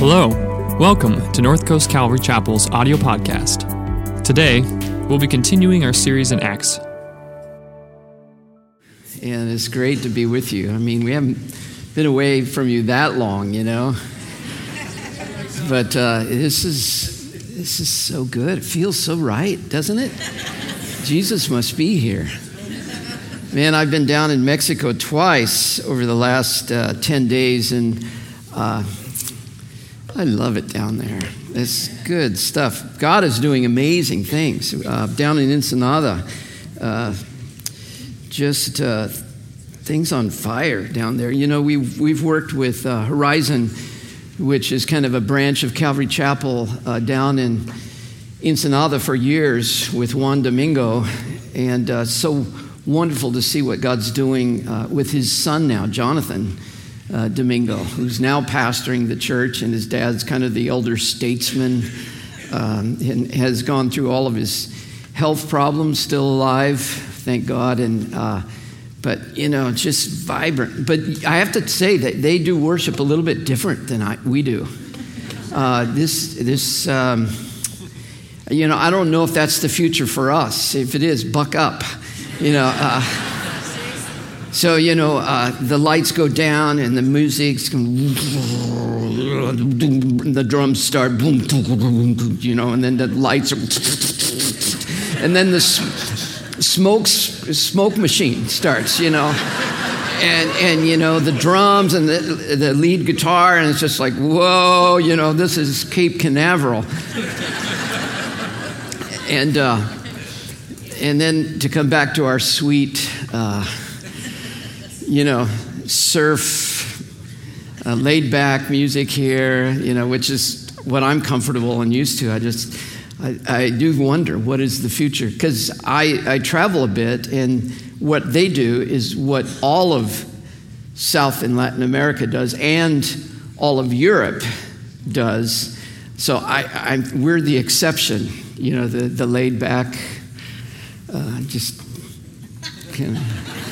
Hello, welcome to North Coast Calvary Chapel's audio podcast. Today, we'll be continuing our series in Acts. And it's great to be with you. I mean, we haven't been away from you that long, you know. But uh, this is this is so good. It feels so right, doesn't it? Jesus must be here. Man, I've been down in Mexico twice over the last uh, 10 days, and uh, I love it down there. It's good stuff. God is doing amazing things. Uh, down in Ensenada, uh, just uh, things on fire down there. You know, we've, we've worked with uh, Horizon, which is kind of a branch of Calvary Chapel down in Ensenada for years with Juan Domingo, and so wonderful to see what God's doing uh, with his son now, Jonathan uh, Domingo, who's now pastoring the church, and his dad's kind of the elder statesman um, and has gone through all of his health problems, still alive, thank God. And uh, but you know, just vibrant. But I have to say that they do worship a little bit different than I, we do. Uh, this this. Um, you know, I don't know if that's the future for us. If it is, buck up you know. Uh, so, you know, uh, the lights go down and the music's, the drums start, you know, and then the lights are, and then the smoke, smoke machine starts, you know. And, and you know the drums and the, the lead guitar and it's just like whoa you know this is cape canaveral and uh, and then to come back to our sweet, uh, you know, surf, uh, laid back music here, you know, which is what I'm comfortable and used to. I just, I, I do wonder what is the future because I, I travel a bit and what they do is what all of South and Latin America does and all of Europe does. So I, I, we're the exception, you know, the, the laid back uh, just kind of.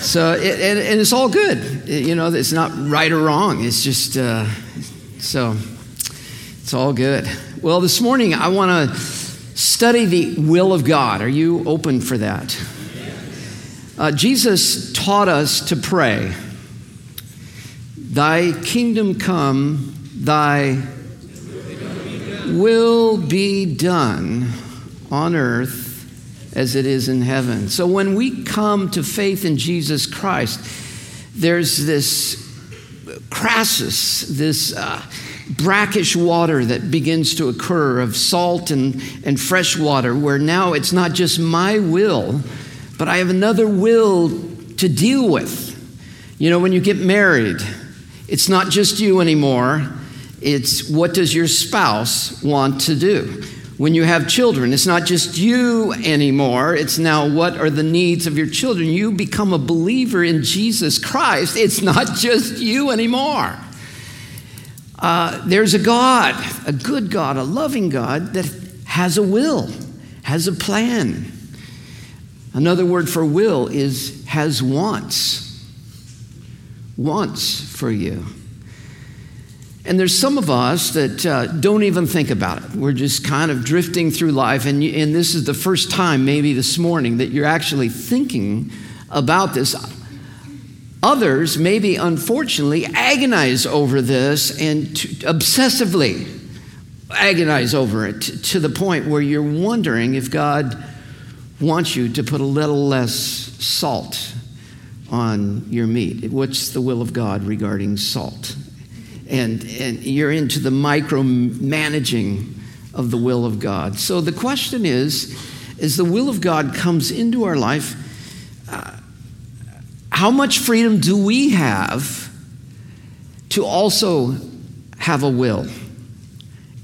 So, it, and, and, it's all good. It, you know, it's not right or wrong. It's just, uh, so it's all good. Well, this morning I want to study the will of God. Are you open for that? Uh, Jesus taught us to pray, Thy kingdom come, Thy will be done on earth as it is in heaven. So when we come to faith in Jesus Christ, there's this crassus, this uh, brackish water that begins to occur of salt and, and fresh water, where now it's not just my will, but I have another will to deal with. You know, when you get married, it's not just you anymore, it's what does your spouse want to do? When you have children. It's not just you anymore, it's now what are the needs of your children. You become a believer in Jesus Christ, it's not just you anymore. Uh, there's a God, a good God, a loving God that has a will, has a plan. Another word for will is has wants. Wants for you. And there's some of us that uh, don't even think about it. We're just kind of drifting through life. And, you, and this is the first time, maybe this morning, that you're actually thinking about this. Others, maybe unfortunately, agonize over this and to, obsessively agonize over it to, to the point where you're wondering if God wants you to put a little less salt on your meat. What's the will of God regarding salt? And, and you're into the micromanaging of the will of God. So the question is as the will of God comes into our life, uh, how much freedom do we have to also have a will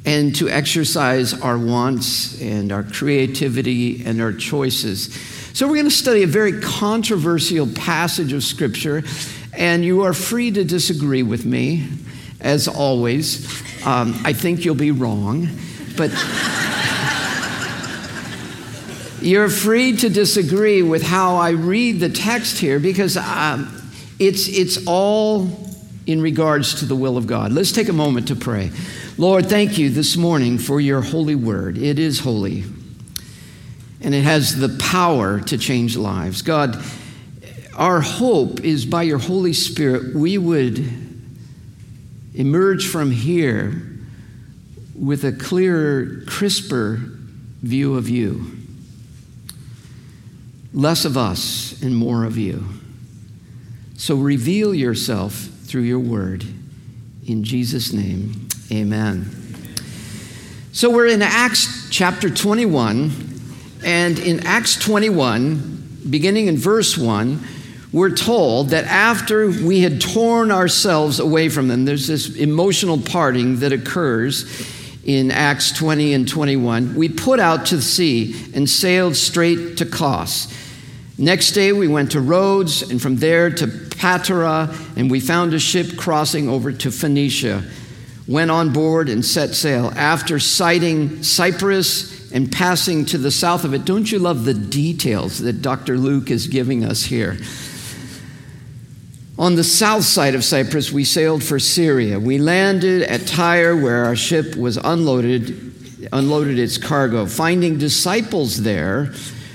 and to exercise our wants and our creativity and our choices? So, we're going to study a very controversial passage of Scripture, and you are free to disagree with me as always. Um, I think you'll be wrong, but you're free to disagree with how I read the text here because um, it's, it's all in regards to the will of God. Let's take a moment to pray. Lord, thank you this morning for your holy word. It is holy, and it has the power to change lives. God, our hope is by your Holy Spirit, we would emerge from here with a clearer, crisper view of you. Less of us and more of you. So reveal yourself through your word. In Jesus' name, amen. So we're in Acts chapter 21, and in Acts 21, beginning in verse 1, we're told that after we had torn ourselves away from them, there's this emotional parting that occurs in Acts 20 and 21. We put out to sea and sailed straight to Kos. Next day, we went to Rhodes, and from there to Patara, and we found a ship crossing over to Phoenicia. Went on board and set sail. After sighting Cyprus and passing to the south of it, don't you love the details that Dr. Luke is giving us here? On the south side of Cyprus, we sailed for Syria. We landed at Tyre, where our ship was unloaded, unloaded its cargo. Finding disciples there,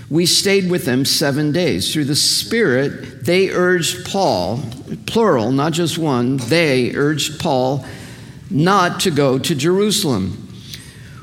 we stayed with them seven days. Through the Spirit, they urged Paul, plural, not just one, they urged Paul not to go to Jerusalem.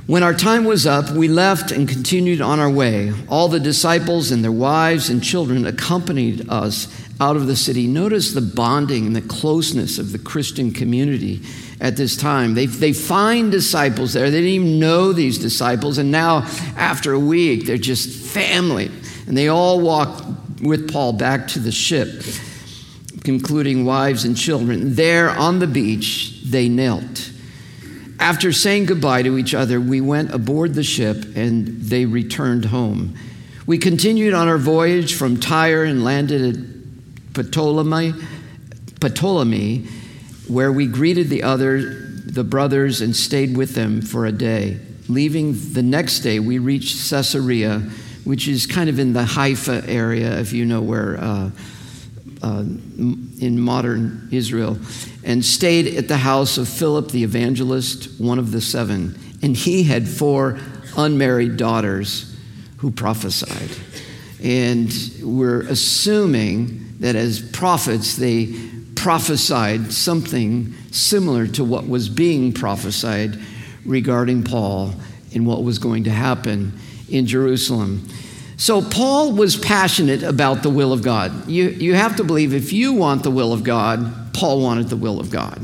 When our time was up, we left and continued on our way. All the disciples and their wives and children accompanied us out of the city. Notice the bonding and the closeness of the Christian community at this time. They, they find disciples there. They didn't even know these disciples. And now, after a week, they're just family. And they all walk with Paul back to the ship, including wives and children. There on the beach, they knelt. After saying goodbye to each other, we went aboard the ship and they returned home. We continued on our voyage from Tyre and landed at Ptolemy, Ptolemy, where we greeted the other, the brothers, and stayed with them for a day. Leaving the next day, we reached Caesarea, which is kind of in the Haifa area, if you know where, uh, uh, in modern Israel, and stayed at the house of Philip the evangelist, one of the seven. And he had four unmarried daughters who prophesied. And we're assuming that as prophets, they prophesied something similar to what was being prophesied regarding Paul and what was going to happen in Jerusalem. So, Paul was passionate about the will of God. You, you have to believe if you want the will of God, Paul wanted the will of God.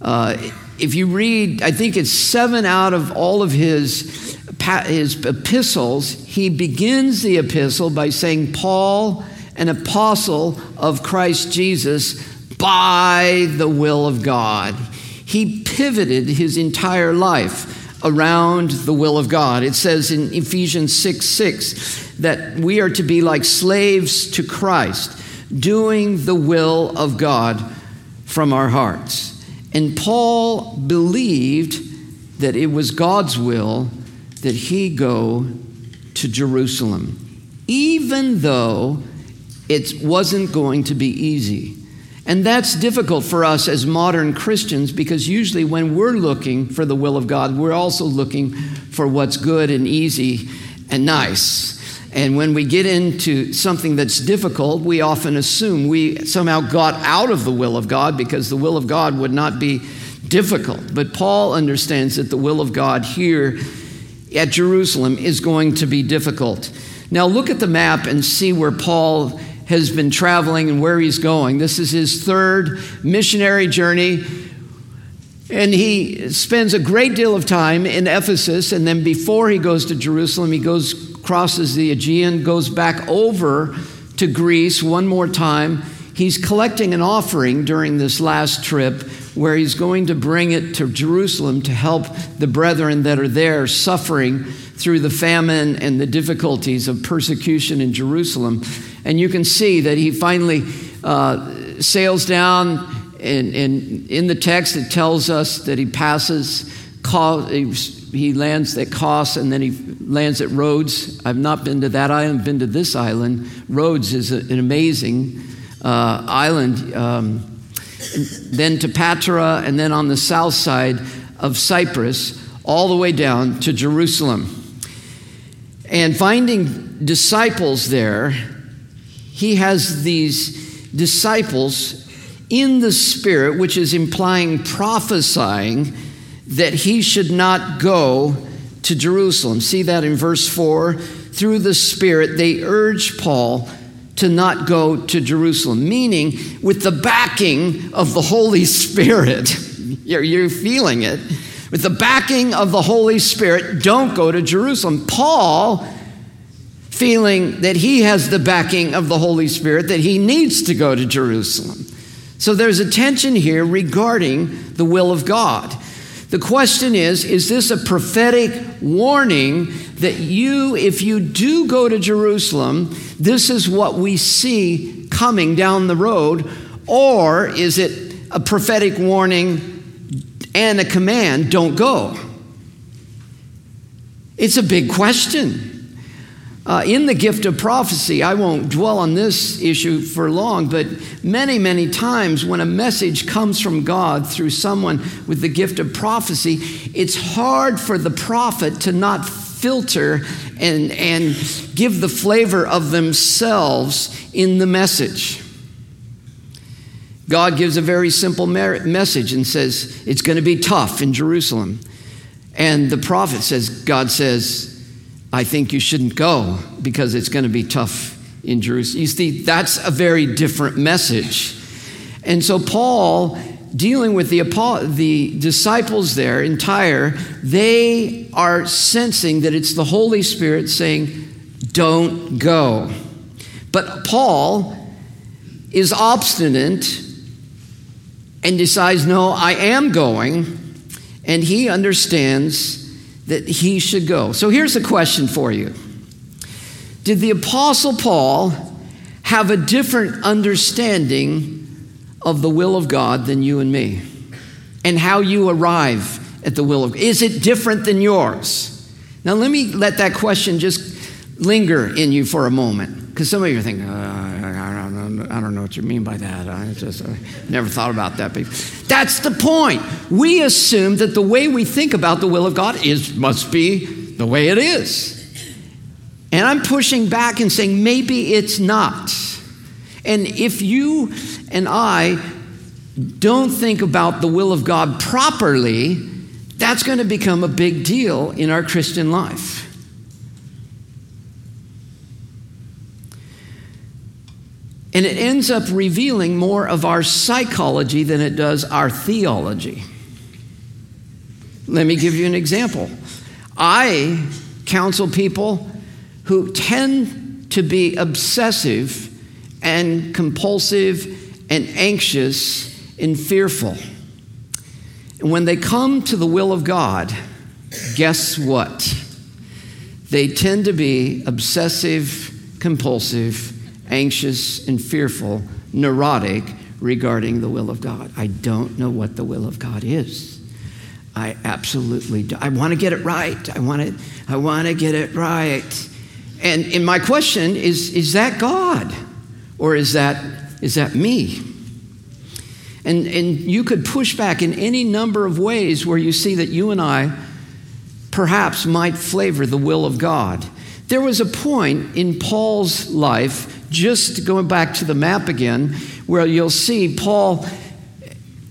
Uh, if you read, I think it's seven out of all of his, his epistles, he begins the epistle by saying, Paul, an apostle of Christ Jesus by the will of God. He pivoted his entire life around the will of God. It says in Ephesians 6 6 that we are to be like slaves to Christ, doing the will of God from our hearts. And Paul believed that it was God's will that he go to Jerusalem, even though it wasn't going to be easy. And that's difficult for us as modern Christians because usually when we're looking for the will of God, we're also looking for what's good and easy and nice. And when we get into something that's difficult, we often assume we somehow got out of the will of God because the will of God would not be difficult. But Paul understands that the will of God here at Jerusalem is going to be difficult. Now, look at the map and see where Paul has been traveling and where he's going. This is his third missionary journey. And he spends a great deal of time in Ephesus. And then before he goes to Jerusalem, he goes, crosses the Aegean, goes back over to Greece one more time. He's collecting an offering during this last trip where he's going to bring it to Jerusalem to help the brethren that are there suffering through the famine and the difficulties of persecution in Jerusalem. And you can see that he finally uh, sails down, and, and, in the text it tells us that he passes, he lands at Kos, and then he lands at Rhodes. I've not been to that island, been to this island. Rhodes is an amazing uh, island. Um, then to Patara, and then on the south side of Cyprus, all the way down to Jerusalem. And finding disciples there, he has these disciples in the Spirit, which is implying prophesying that he should not go to Jerusalem. See that in verse 4? Through the Spirit, they urge Paul to not go to Jerusalem, meaning with the backing of the Holy Spirit. You're, you're feeling it. With the backing of the Holy Spirit, don't go to Jerusalem. Paul, feeling that he has the backing of the Holy Spirit, that he needs to go to Jerusalem. So there's a tension here regarding the will of God. The question is is this a prophetic warning that you, if you do go to Jerusalem, this is what we see coming down the road? Or is it a prophetic warning and a command, don't go? It's a big question. Uh, in the gift of prophecy, I won't dwell on this issue for long, but many, many times when a message comes from God through someone with the gift of prophecy, it's hard for the prophet to not filter and, and give the flavor of themselves in the message. God gives a very simple message and says, It's going to be tough in Jerusalem. And the prophet says, God says, I think you shouldn't go because it's going to be tough in Jerusalem. You see, that's a very different message. And so, Paul, dealing with the, the disciples there in Tyre, they are sensing that it's the Holy Spirit saying, Don't go. But Paul is obstinate and decides, No, I am going. And he understands that he should go. So here's a question for you Did the Apostle Paul have a different understanding of the will of God than you and me? And how you arrive at the will of God? Is it different than yours? Now, let me let that question just linger in you for a moment. Because some of you are thinking, uh, I don't know what you mean by that. I just I never thought about that. But that's the point. We assume that the way we think about the will of God is must be the way it is. And I'm pushing back and saying maybe it's not. And if you and I don't think about the will of God properly, that's going to become a big deal in our Christian life. And it ends up revealing more of our psychology than it does our theology. Let me give you an example. I counsel people who tend to be obsessive and compulsive and anxious and fearful. And when they come to the will of God, guess what? They tend to be obsessive, compulsive, anxious and fearful, neurotic regarding the will of God. I don't know what the will of God is. I absolutely do. I want to get it right. I want to, I want to get it right. And, and my question is is that God? Or is that, is that me? And, and you could push back in any number of ways where you see that you and I perhaps might flavor the will of God. There was a point in Paul's life just going back to the map again, where you'll see Paul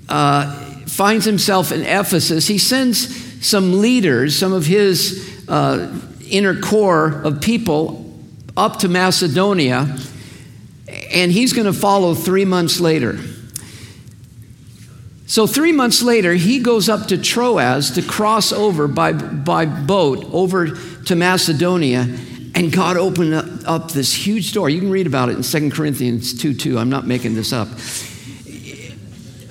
uh, finds himself in Ephesus. He sends some leaders, some of his uh, inner core of people, up to Macedonia, and he's going to follow three months later. So, three months later, he goes up to Troas to cross over by, by boat over to Macedonia and God opened up, up, this huge door. You can read about it in 2 Corinthians 2 2. I'm not making this up.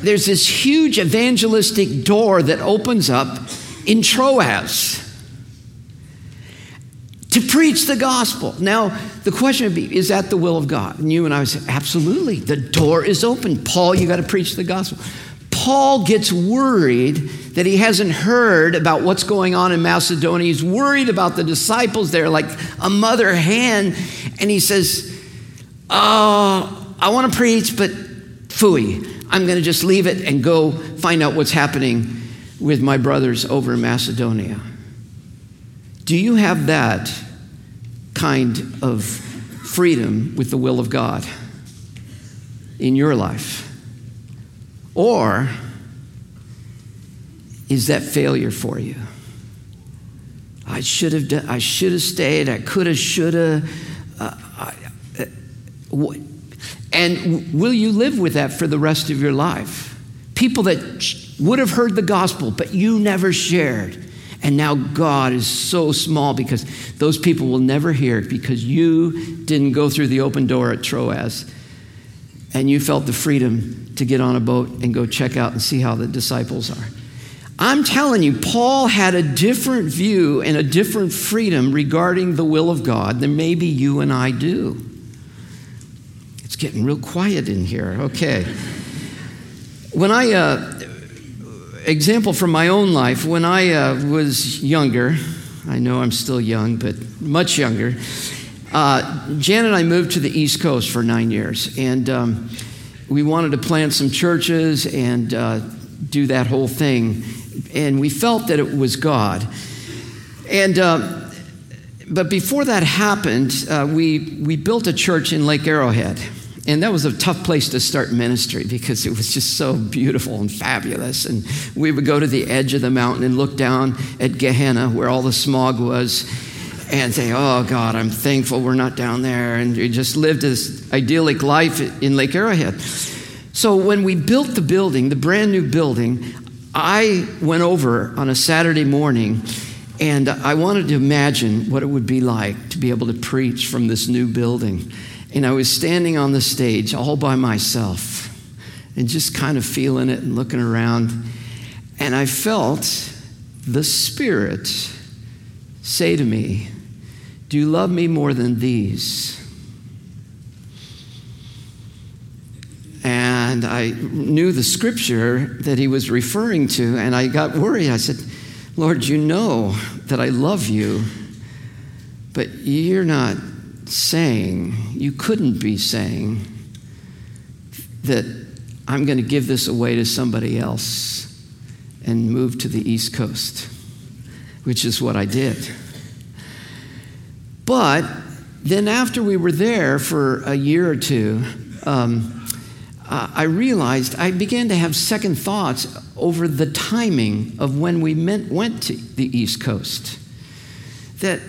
There's this huge evangelistic door that opens up in Troas to preach the gospel. Now, the question would be is that the will of God? And you and I would say, absolutely. The door is open. Paul, you got to preach the gospel. Paul gets worried that he hasn't heard about what's going on in Macedonia. He's worried about the disciples there, like a mother hen. And he says, Oh, I want to preach, but fooey. I'm going to just leave it and go find out what's happening with my brothers over in Macedonia. Do you have that kind of freedom with the will of God in your life? Or is that failure for you? I should have done, I should have stayed, I could have, should have. Uh, uh, and will you live with that for the rest of your life? People that would have heard the gospel, but you never shared. And now God is so small because those people will never hear it because you didn't go through the open door at Troas and you felt the freedom to get on a boat and go check out and see how the disciples are. I'm telling you, Paul had a different view and a different freedom regarding the will of God than maybe you and I do. It's getting real quiet in here. Okay. When I, uh, example from my own life, when I uh, was younger, I know I'm still young, but much younger, uh, Jan and I moved to the East Coast for nine years. And um, we wanted to plant some churches and uh, do that whole thing and we felt that it was God. And uh, but before that happened, uh, we we built a church in Lake Arrowhead. And that was a tough place to start ministry because it was just so beautiful and fabulous. And we would go to the edge of the mountain and look down at Gehenna, where all the smog was, and say, Oh God, I'm thankful we're not down there. And we just lived this idyllic life in Lake Arrowhead. So when we built the building, the brand new building, I went over on a Saturday morning and I wanted to imagine what it would be like to be able to preach from this new building. And I was standing on the stage all by myself and just kind of feeling it and looking around. And I felt the Spirit say to me, Do you love me more than these? And I knew the scripture that he was referring to, and I got worried. I said, Lord, you know that I love you, but you're not saying, you couldn't be saying that I'm going to give this away to somebody else and move to the East Coast, which is what I did. But then, after we were there for a year or two, um, uh, I realized I began to have second thoughts over the timing of when we meant, went to the East Coast. That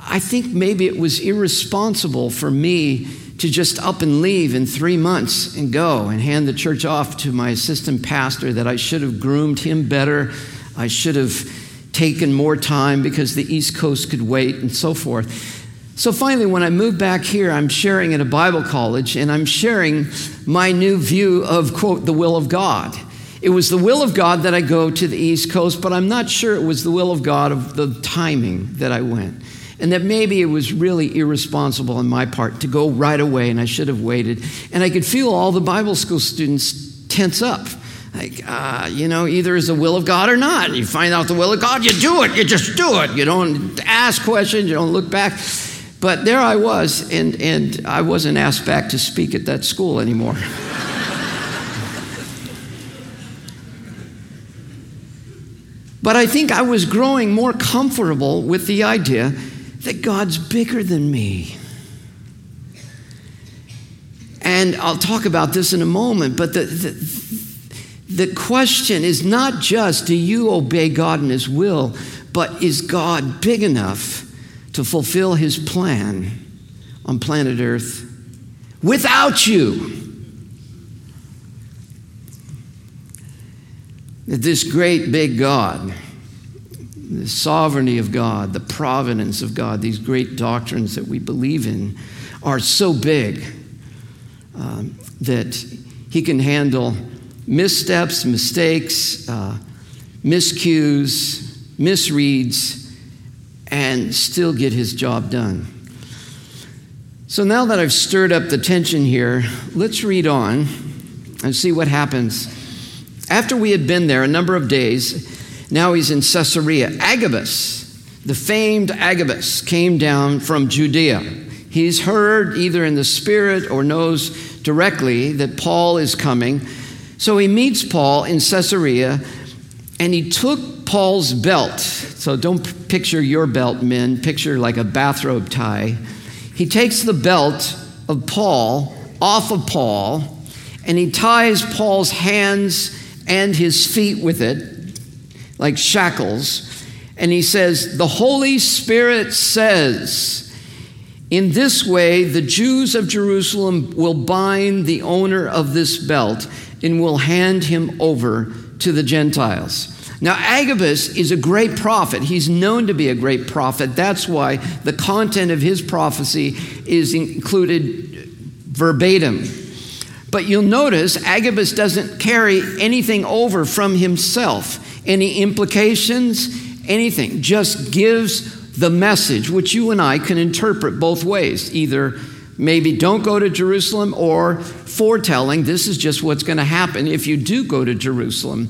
I think maybe it was irresponsible for me to just up and leave in three months and go and hand the church off to my assistant pastor, that I should have groomed him better. I should have taken more time because the East Coast could wait and so forth. So finally, when I moved back here, I'm sharing at a Bible college and I'm sharing my new view of, quote, the will of God. It was the will of God that I go to the East Coast, but I'm not sure it was the will of God of the timing that I went. And that maybe it was really irresponsible on my part to go right away and I should have waited. And I could feel all the Bible school students tense up. Like, uh, you know, either is the will of God or not. You find out the will of God, you do it. You just do it. You don't ask questions, you don't look back. But there I was, and, and I wasn't asked back to speak at that school anymore. but I think I was growing more comfortable with the idea that God's bigger than me. And I'll talk about this in a moment, but the, the, the question is not just do you obey God and His will, but is God big enough to fulfill his plan on planet Earth without you. This great big God, the sovereignty of God, the providence of God, these great doctrines that we believe in are so big um, that he can handle missteps, mistakes, uh, miscues, misreads and still get his job done. So now that I've stirred up the tension here, let's read on and see what happens. After we had been there a number of days, now he's in Caesarea. Agabus, the famed Agabus, came down from Judea. He's heard either in the spirit or knows directly that Paul is coming. So he meets Paul in Caesarea, and he took Paul's belt. So don't picture your belt, men, picture like a bathrobe tie. He takes the belt of Paul off of Paul, and he ties Paul's hands and his feet with it, like shackles. And he says, The Holy Spirit says, in this way, the Jews of Jerusalem will bind the owner of this belt and will hand him over to the Gentiles. Now, Agabus is a great prophet. He's known to be a great prophet. That's why the content of his prophecy is included verbatim. But you'll notice Agabus doesn't carry anything over from himself, any implications, anything, just gives the message, which you and I can interpret both ways. Either maybe don't go to Jerusalem or foretelling this is just what's going to happen if you do go to Jerusalem.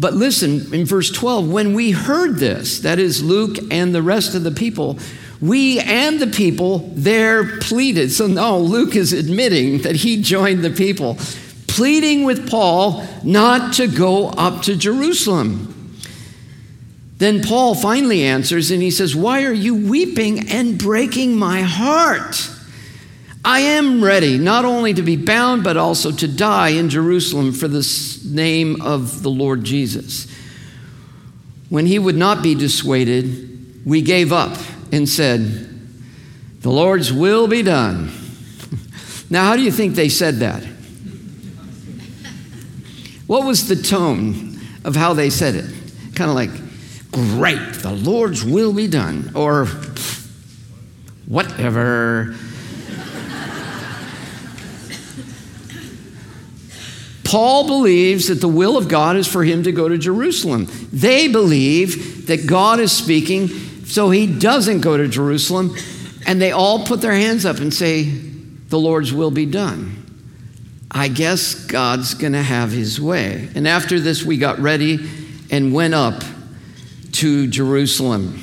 But listen, in verse 12, when we heard this, that is Luke and the rest of the people, we and the people there pleaded. So now Luke is admitting that he joined the people, pleading with Paul not to go up to Jerusalem. Then Paul finally answers and he says, Why are you weeping and breaking my heart? I am ready not only to be bound, but also to die in Jerusalem for the name of the Lord Jesus. When he would not be dissuaded, we gave up and said, The Lord's will be done. now, how do you think they said that? What was the tone of how they said it? Kind of like, Great, the Lord's will be done. Or whatever. Paul believes that the will of God is for him to go to Jerusalem. They believe that God is speaking, so he doesn't go to Jerusalem. And they all put their hands up and say, The Lord's will be done. I guess God's going to have his way. And after this, we got ready and went up to Jerusalem.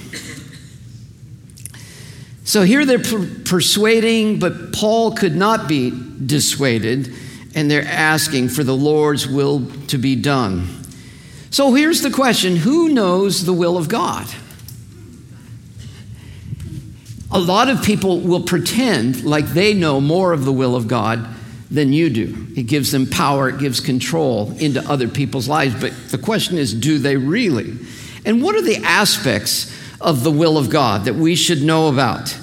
So here they're persuading, but Paul could not be dissuaded, and they're asking for the Lord's will to be done. So here's the question Who knows the will of God? A lot of people will pretend like they know more of the will of God than you do. It gives them power, it gives control into other people's lives. But the question is do they really? And what are the aspects of the will of God that we should know about?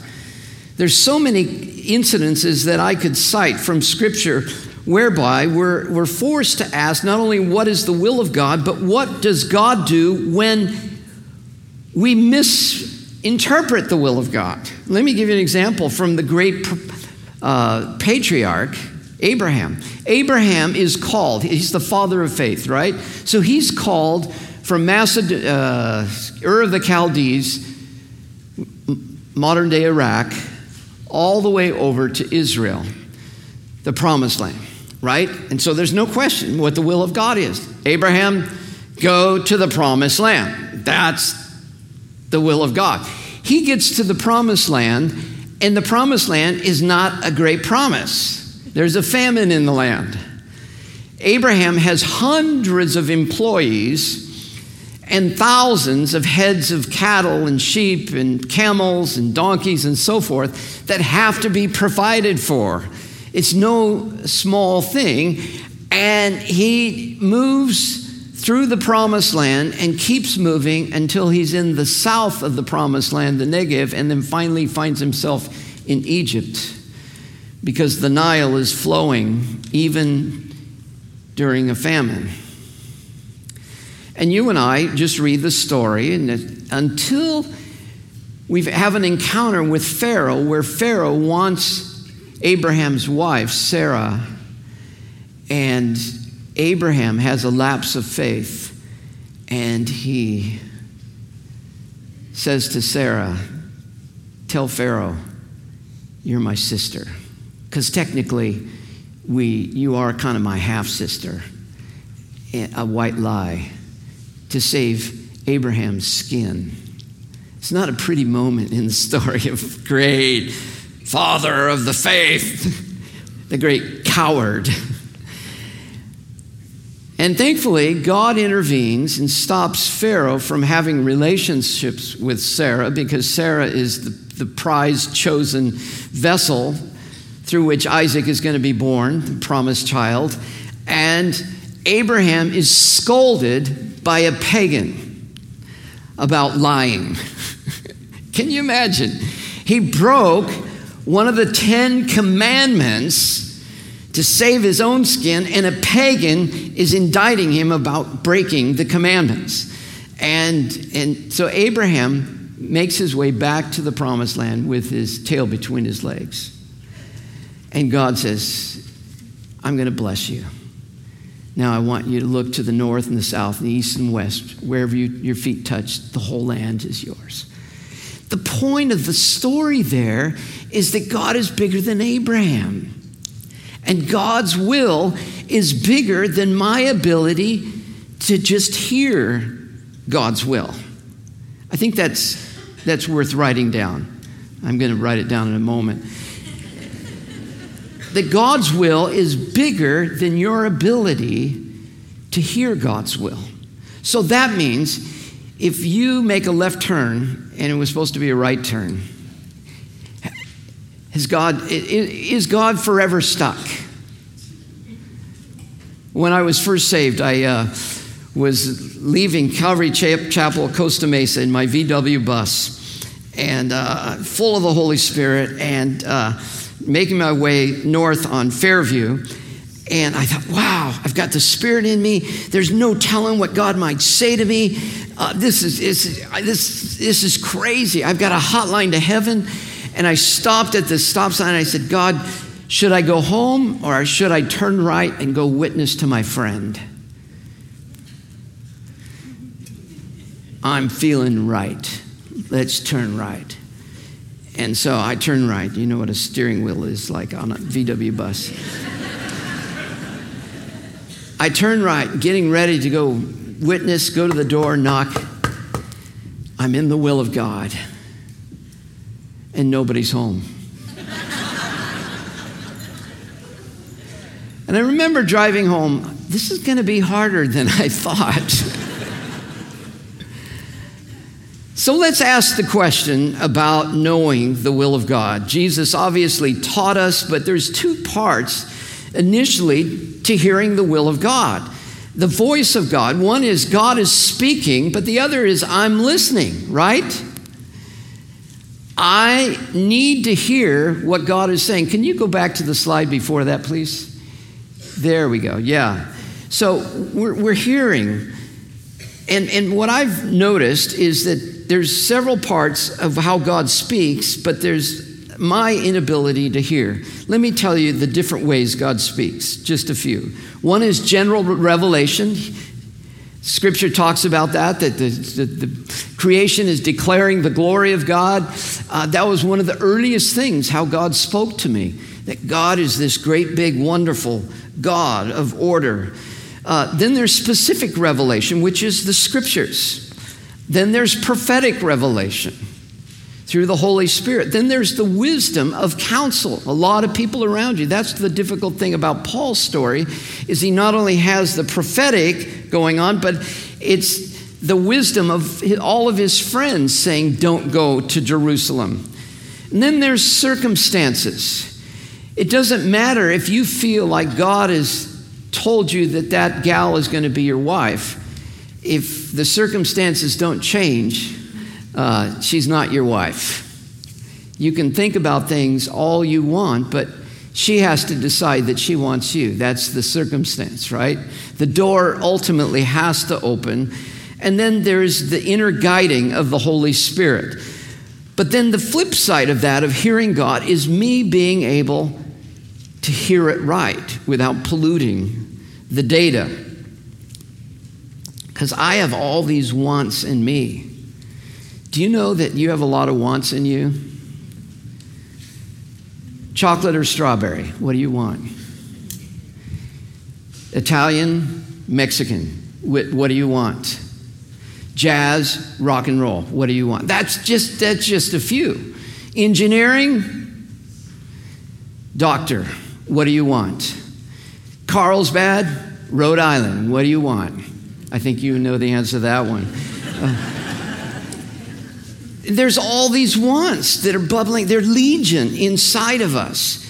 There's so many incidences that I could cite from Scripture whereby we're, we're forced to ask not only what is the will of God, but what does God do when we misinterpret the will of God? Let me give you an example from the great uh, patriarch, Abraham. Abraham is called, he's the father of faith, right? So he's called from Maced- uh, Ur of the Chaldees, modern day Iraq, all the way over to Israel, the promised land, right? And so there's no question what the will of God is. Abraham, go to the promised land. That's the will of God. He gets to the promised land, and the promised land is not a great promise. There's a famine in the land. Abraham has hundreds of employees and thousands of heads of cattle and sheep and camels and donkeys and so forth that have to be provided for. It's no small thing. And he moves through the promised land and keeps moving until he's in the south of the promised land, the Negev, and then finally finds himself in Egypt because the Nile is flowing even during a famine. And you and I just read the story, and until we have an encounter with Pharaoh, where Pharaoh wants Abraham's wife, Sarah, and Abraham has a lapse of faith, and he says to Sarah, Tell Pharaoh, you're my sister. Because technically, we, you are kind of my half sister. Eh, a white lie to save Abraham's skin. It's not a pretty moment in the story of great father of the faith, the great coward. And thankfully, God intervenes and stops Pharaoh from having relationships with Sarah because Sarah is the, the prized chosen vessel through which Isaac is going to be born, the promised child. And Abraham is scolded by a pagan about lying. Can you imagine? He broke one of the Ten Commandments to save his own skin, and a pagan is indicting him about breaking the commandments. And, and so Abraham makes his way back to the promised land with his tail between his legs. And God says, I'm going to bless you. Now I want you to look to the north and the south and the east and west. Wherever you, your feet touch, the whole land is yours. The point of the story there is that God is bigger than Abraham. And God's will is bigger than my ability to just hear God's will. I think that's, that's worth writing down. I'm going to write it down in a moment. that God's will is bigger than your ability to hear God's will. So that means if you make a left turn and it was supposed to be a right turn, is God, is God forever stuck? When I was first saved, I uh, was leaving Calvary Chapel, Costa Mesa in my VW bus, and uh, full of the Holy Spirit, and uh, making my way north on Fairview. And I thought, wow, I've got the Spirit in me. There's no telling what God might say to me. Uh, this, is, this, this, this is crazy. I've got a hotline to heaven. And I stopped at the stop sign and I said, God, should I go home or should I turn right and go witness to my friend? I'm feeling right. Let's turn right. And so I turn right. You know what a steering wheel is like on a VW bus. I turn right, getting ready to go witness, go to the door, knock. I'm in the will of God and nobody's home. and I remember driving home, this is going to be harder than I thought. so let's ask the question about knowing the will of God. Jesus obviously taught us, but there's two parts initially to hearing the will of God. The voice of God. One is God is speaking, but the other is I'm listening, right? I need to hear what God is saying. Can you go back to the slide before that, please? There we go. Yeah. So we're, we're hearing. And, and what I've noticed is that there's several parts of how God speaks, but there's my inability to hear. Let me tell you the different ways God speaks, just a few. One is general revelation. Scripture talks about that, that the, the, the creation is declaring the glory of God. Uh, that was one of the earliest things, how God spoke to me, that God is this great, big, wonderful God of order. Uh, then there's specific revelation, which is the scriptures. Then there's prophetic revelation through the Holy Spirit. Then there's the wisdom of counsel. A lot of people around you. That's the difficult thing about Paul's story is he not only has the prophetic going on, but it's the wisdom of all of his friends saying, "Don't go to Jerusalem." And then there's circumstances. It doesn't matter if you feel like God has told you that that gal is going to be your wife. If the circumstances don't change, uh, she's not your wife. You can think about things all you want, but she has to decide that she wants you. That's the circumstance, right? The door ultimately has to open. And then there's the inner guiding of the Holy Spirit. But then the flip side of that, of hearing God, is me being able to hear it right without polluting the data. Because I have all these wants in me. Do you know that you have a lot of wants in you? Chocolate or strawberry? What do you want? Italian, Mexican? What do you want? Jazz, rock and roll? What do you want? That's just, that's just a few. Engineering, doctor? What do you want? Carlsbad, Rhode Island, what do you want? I think you know the answer to that one. Uh, there's all these wants that are bubbling, they're legion inside of us.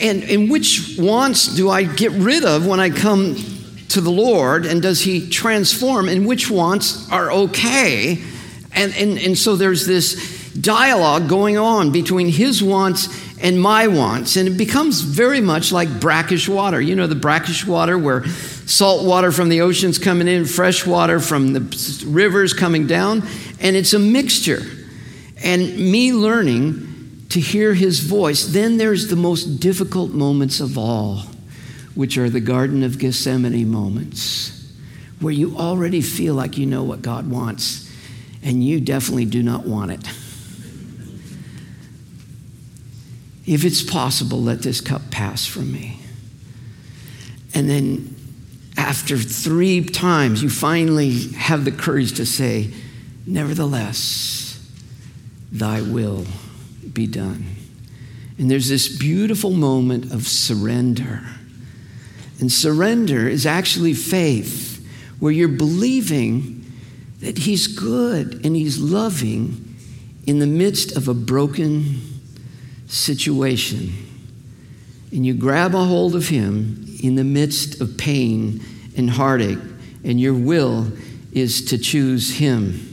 And, and which wants do I get rid of when I come to the Lord? And does He transform? And which wants are okay? And, and, and so there's this dialogue going on between His wants and my wants. And it becomes very much like brackish water. You know, the brackish water where salt water from the oceans coming in, fresh water from the rivers coming down, and it's a mixture. And me learning to hear his voice, then there's the most difficult moments of all, which are the Garden of Gethsemane moments, where you already feel like you know what God wants, and you definitely do not want it. If it's possible, let this cup pass from me. And then after three times, you finally have the courage to say, Nevertheless, thy will be done. And there's this beautiful moment of surrender. And surrender is actually faith, where you're believing that He's good and He's loving in the midst of a broken situation, and you grab a hold of Him in the midst of pain and heartache, and your will is to choose Him.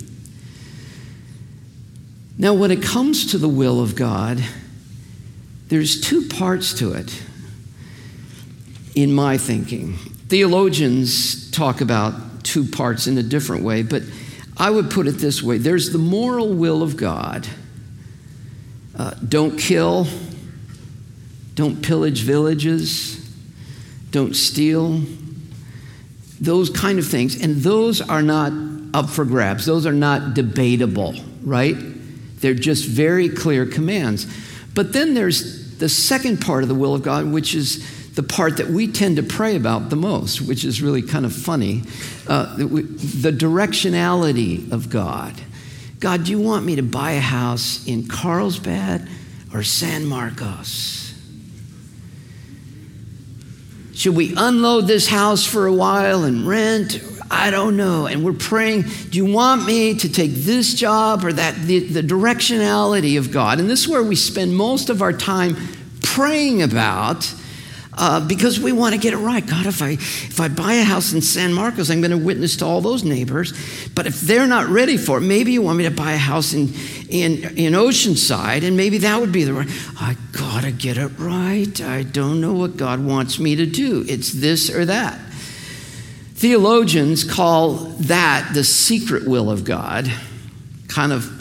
Now, when it comes to the will of God, there's two parts to it in my thinking. Theologians talk about two parts in a different way, but I would put it this way there's the moral will of God uh, don't kill, don't pillage villages, don't steal, those kind of things. And those are not up for grabs, those are not debatable, right? They're just very clear commands. But then there's the second part of the will of God, which is the part that we tend to pray about the most, which is really kind of funny uh, the directionality of God. God, do you want me to buy a house in Carlsbad or San Marcos? Should we unload this house for a while and rent? I don't know. And we're praying, do you want me to take this job or that? The, the directionality of God. And this is where we spend most of our time praying about uh, because we want to get it right. God, if I, if I buy a house in San Marcos, I'm going to witness to all those neighbors. But if they're not ready for it, maybe you want me to buy a house in, in, in Oceanside, and maybe that would be the right. I got to get it right. I don't know what God wants me to do. It's this or that. Theologians call that the secret will of God, kind of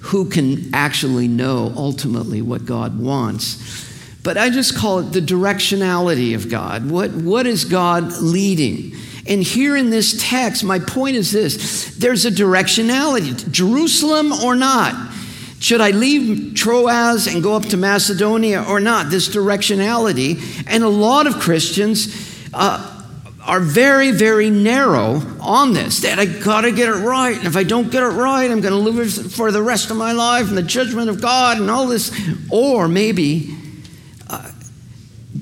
who can actually know ultimately what God wants. But I just call it the directionality of God. What, what is God leading? And here in this text, my point is this there's a directionality Jerusalem or not. Should I leave Troas and go up to Macedonia or not? This directionality. And a lot of Christians uh, are very, very narrow on this that I got to get it right. And if I don't get it right, I'm to live for the rest of my life and the judgment of God and all this. Or maybe uh,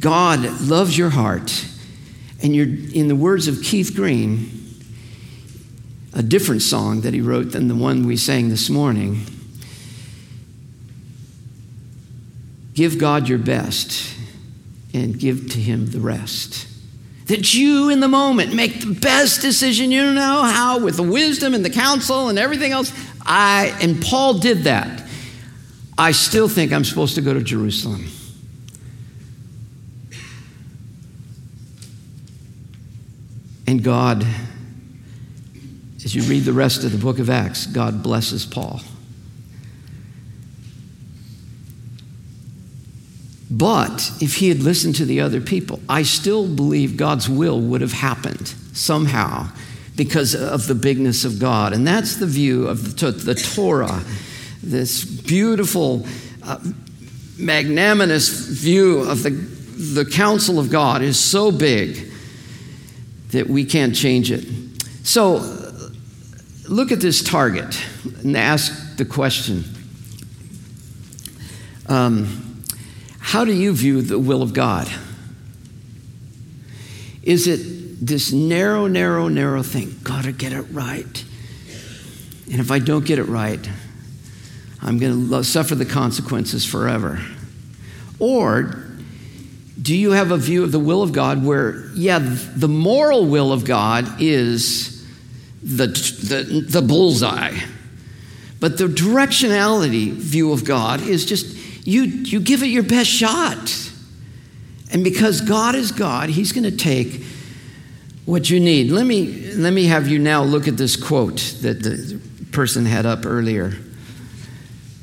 God loves your heart, and you're, in the words of Keith Green, a different song that he wrote than the one we sang this morning. Give God your best and give to him the rest. That you, in the moment, make the best decision you know how with the wisdom and the counsel and everything else. I, and Paul did that. I still think I'm supposed to go to Jerusalem. And God, as you read the rest of the book of Acts, God blesses Paul. But if he had listened to the other people, I still believe God's will would have happened somehow because of the bigness of God. And that's the view of the, the Torah, this beautiful, uh, magnanimous view of the, the counsel of God is so big that we can't change it. So look at this target and ask the question um, How do you view the will of God? Is it this narrow, narrow, narrow thing. Gotta get it right. And if I don't get it right, I'm going to suffer the consequences forever. Or do you have a view of the will of God where, yeah, the moral will of God is the, the, the bullseye, but the directionality view of God is just you, you give it your best shot. And because God is God, He's going to take what you need. Let me, let me have you now look at this quote that the person had up earlier.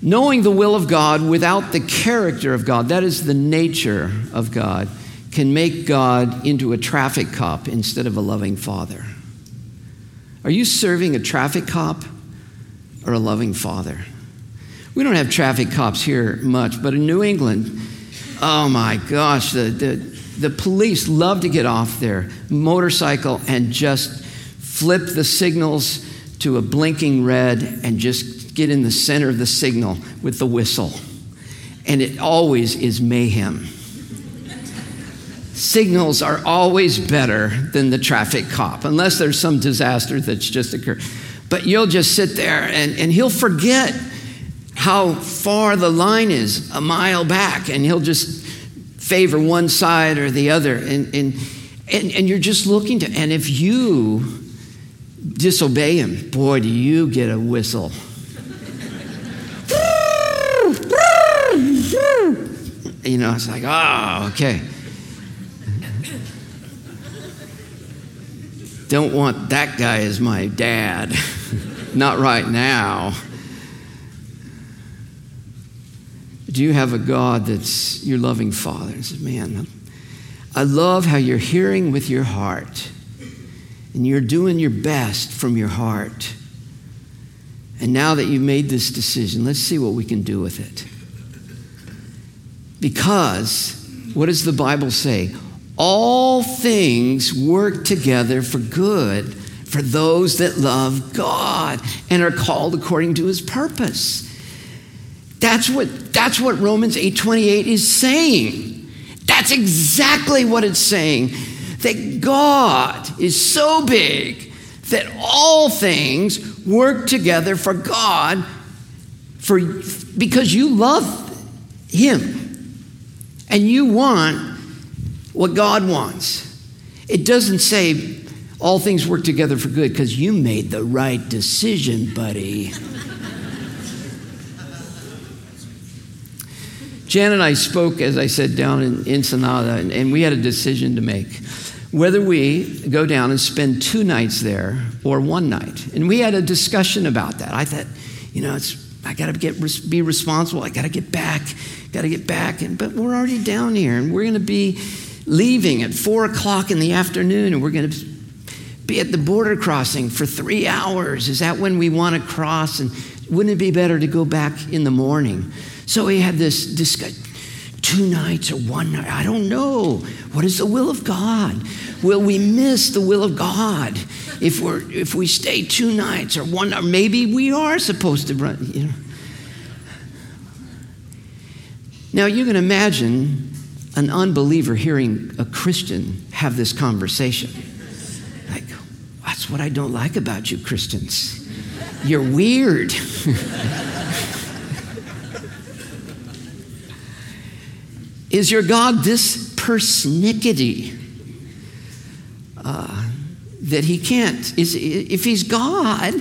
Knowing the will of God without the character of God, that is the nature of God, can make God into a traffic cop instead of a loving father. Are you serving a traffic cop or a loving father? We don't have traffic cops here much, but in New England, oh my gosh, the, the, the police love to get off their motorcycle and just flip the signals to a blinking red and just get in the center of the signal with the whistle. And it always is mayhem. Signals are always better than the traffic cop, unless there's some disaster that's just occurred. But you'll just sit there and, and he'll forget how far the line is a mile back, and he'll just favor one side or the other. And, and, and, and you're just looking to, and if you disobey him, boy, do you get a whistle. you know, it's like, oh, okay. Don't want that guy as my dad. Not right now. Do you have a God that's your loving father? And says, Man, I love how you're hearing with your heart and you're doing your best from your heart. And now that you've made this decision, let's see what we can do with it. Because, what does the Bible say? All things work together for good for those that love God and are called according to his purpose. That's what, that's what Romans 8:28 is saying. That's exactly what it's saying that God is so big that all things work together for God for because you love him and you want what God wants. It doesn't say all things work together for good because you made the right decision, buddy. Jan and I spoke, as I said, down in Ensenada, and, and we had a decision to make whether we go down and spend two nights there or one night. And we had a discussion about that. I thought, you know, it's, I got to be responsible. I got to get back. Got to get back. And but we're already down here, and we're going to be leaving at four o'clock in the afternoon, and we're going to be at the border crossing for three hours. Is that when we want to cross? And wouldn't it be better to go back in the morning? So we had this discussion two nights or one night. I don't know. What is the will of God? Will we miss the will of God if we're if we stay two nights or one or maybe we are supposed to run, you know. Now you can imagine an unbeliever hearing a Christian have this conversation. Like, that's what I don't like about you Christians. You're weird. Is your God this persnickety uh, that he can't? Is, if he's God,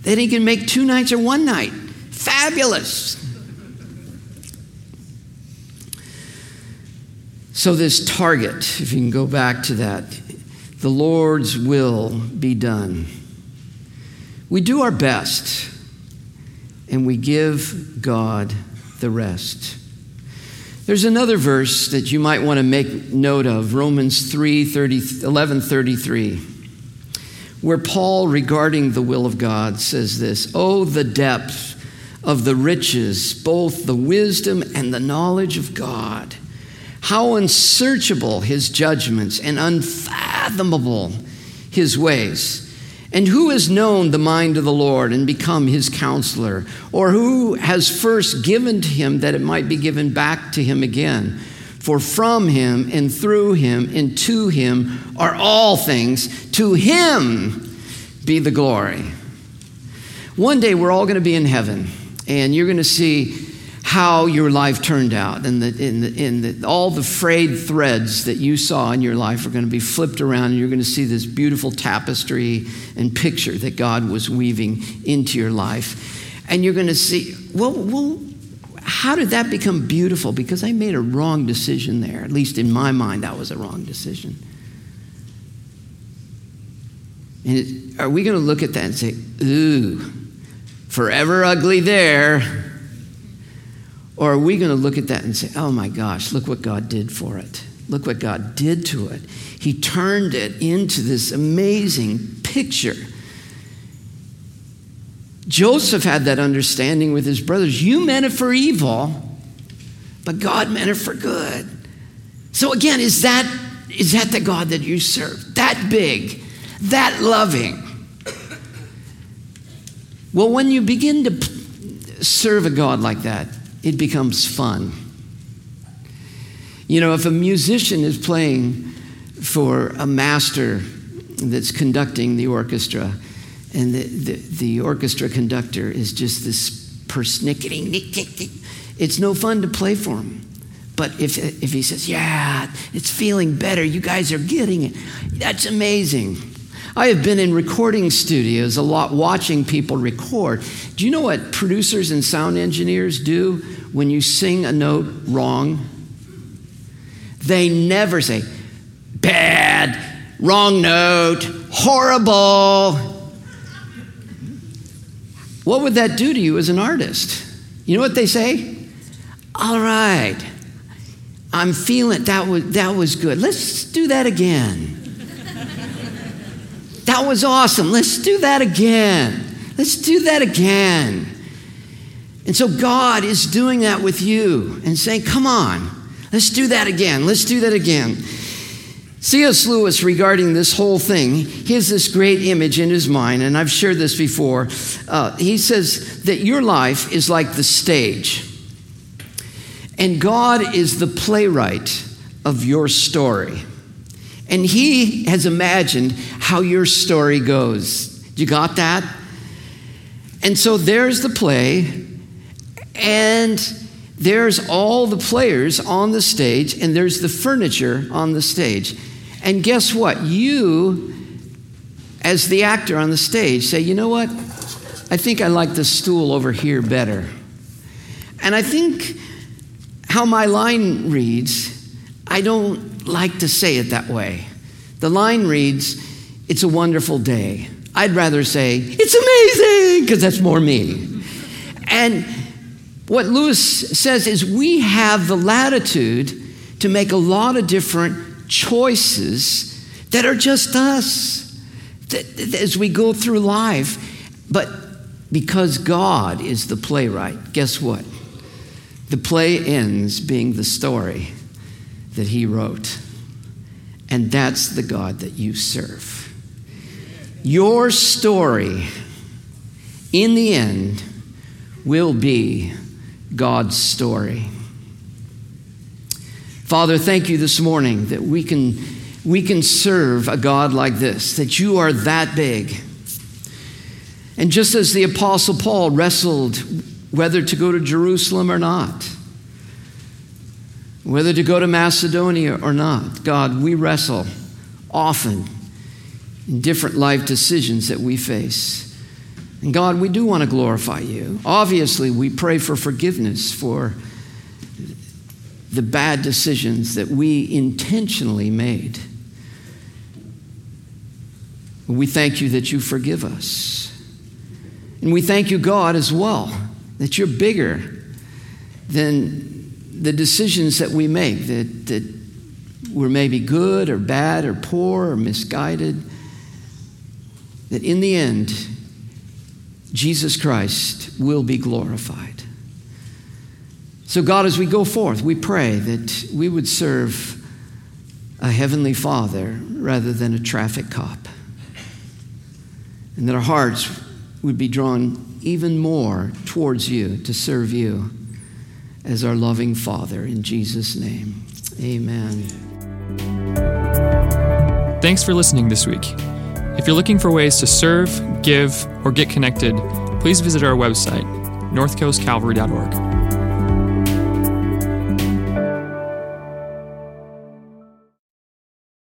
then he can make two nights or one night. Fabulous. So, this target, if you can go back to that, the Lord's will be done. We do our best and we give God the rest. There's another verse that you might want to make note of, Romans 3 30, 11 33, where Paul, regarding the will of God, says this Oh, the depth of the riches, both the wisdom and the knowledge of God. How unsearchable his judgments and unfathomable his ways. And who has known the mind of the Lord and become his counselor? Or who has first given to him that it might be given back to him again? For from him and through him and to him are all things. To him be the glory. One day we're all going to be in heaven, and you're going to see how your life turned out. And, the, in the, in the, all the frayed threads that you saw in your life are going to be flipped around, and you're going to see this beautiful tapestry and picture that God was weaving into your life. And you're going to see, well, well how did that become beautiful? Because I made a wrong decision there. At least in my mind, that was a wrong decision. And are we going to look at that and say, ooh, forever ugly there? Or are we going to look at that and say, oh my gosh, look what God did for it? Look what God did to it. He turned it into this amazing picture Joseph had that understanding with his brothers. You meant it for evil, but God meant it for good. So again, is that is that the God that you serve? That big, that loving. Well, when you begin to serve a God like that, it becomes fun. You know, if a musician is playing for a master that's conducting the orchestra, and the, the, the orchestra conductor is just this persnickety, it's no fun to play for him. But if, if he says, Yeah, it's feeling better, you guys are getting it, that's amazing. I have been in recording studios a lot watching people record. Do you know what producers and sound engineers do when you sing a note wrong? They never say, Bad, wrong note, horrible. What would that do to you as an artist? You know what they say? All right, I'm feeling that was that was good. Let's do that again. That was awesome. Let's do that again. Let's do that again. And so God is doing that with you and saying, "Come on, let's do that again. Let's do that again." C.S. Lewis, regarding this whole thing, he has this great image in his mind, and I've shared this before. Uh, he says that your life is like the stage, and God is the playwright of your story. And he has imagined how your story goes. You got that? And so there's the play, and there's all the players on the stage, and there's the furniture on the stage. And guess what? You, as the actor on the stage, say, you know what? I think I like the stool over here better. And I think how my line reads, I don't like to say it that way. The line reads, It's a wonderful day. I'd rather say, It's amazing, because that's more me. And what Lewis says is we have the latitude to make a lot of different choices that are just us as we go through life. But because God is the playwright, guess what? The play ends being the story that He wrote. And that's the God that you serve. Your story, in the end, will be God's story. Father, thank you this morning that we can, we can serve a God like this, that you are that big. And just as the Apostle Paul wrestled whether to go to Jerusalem or not, whether to go to Macedonia or not, God, we wrestle often in different life decisions that we face. And God, we do want to glorify you. Obviously, we pray for forgiveness for the bad decisions that we intentionally made. We thank you that you forgive us. And we thank you, God, as well, that you're bigger than the decisions that we make that, that were maybe good or bad or poor or misguided. That in the end, Jesus Christ will be glorified. So, God, as we go forth, we pray that we would serve a heavenly Father rather than a traffic cop. And that our hearts would be drawn even more towards you to serve you as our loving Father. In Jesus' name, Amen. Thanks for listening this week. If you're looking for ways to serve, give, or get connected, please visit our website, northcoastcalvary.org.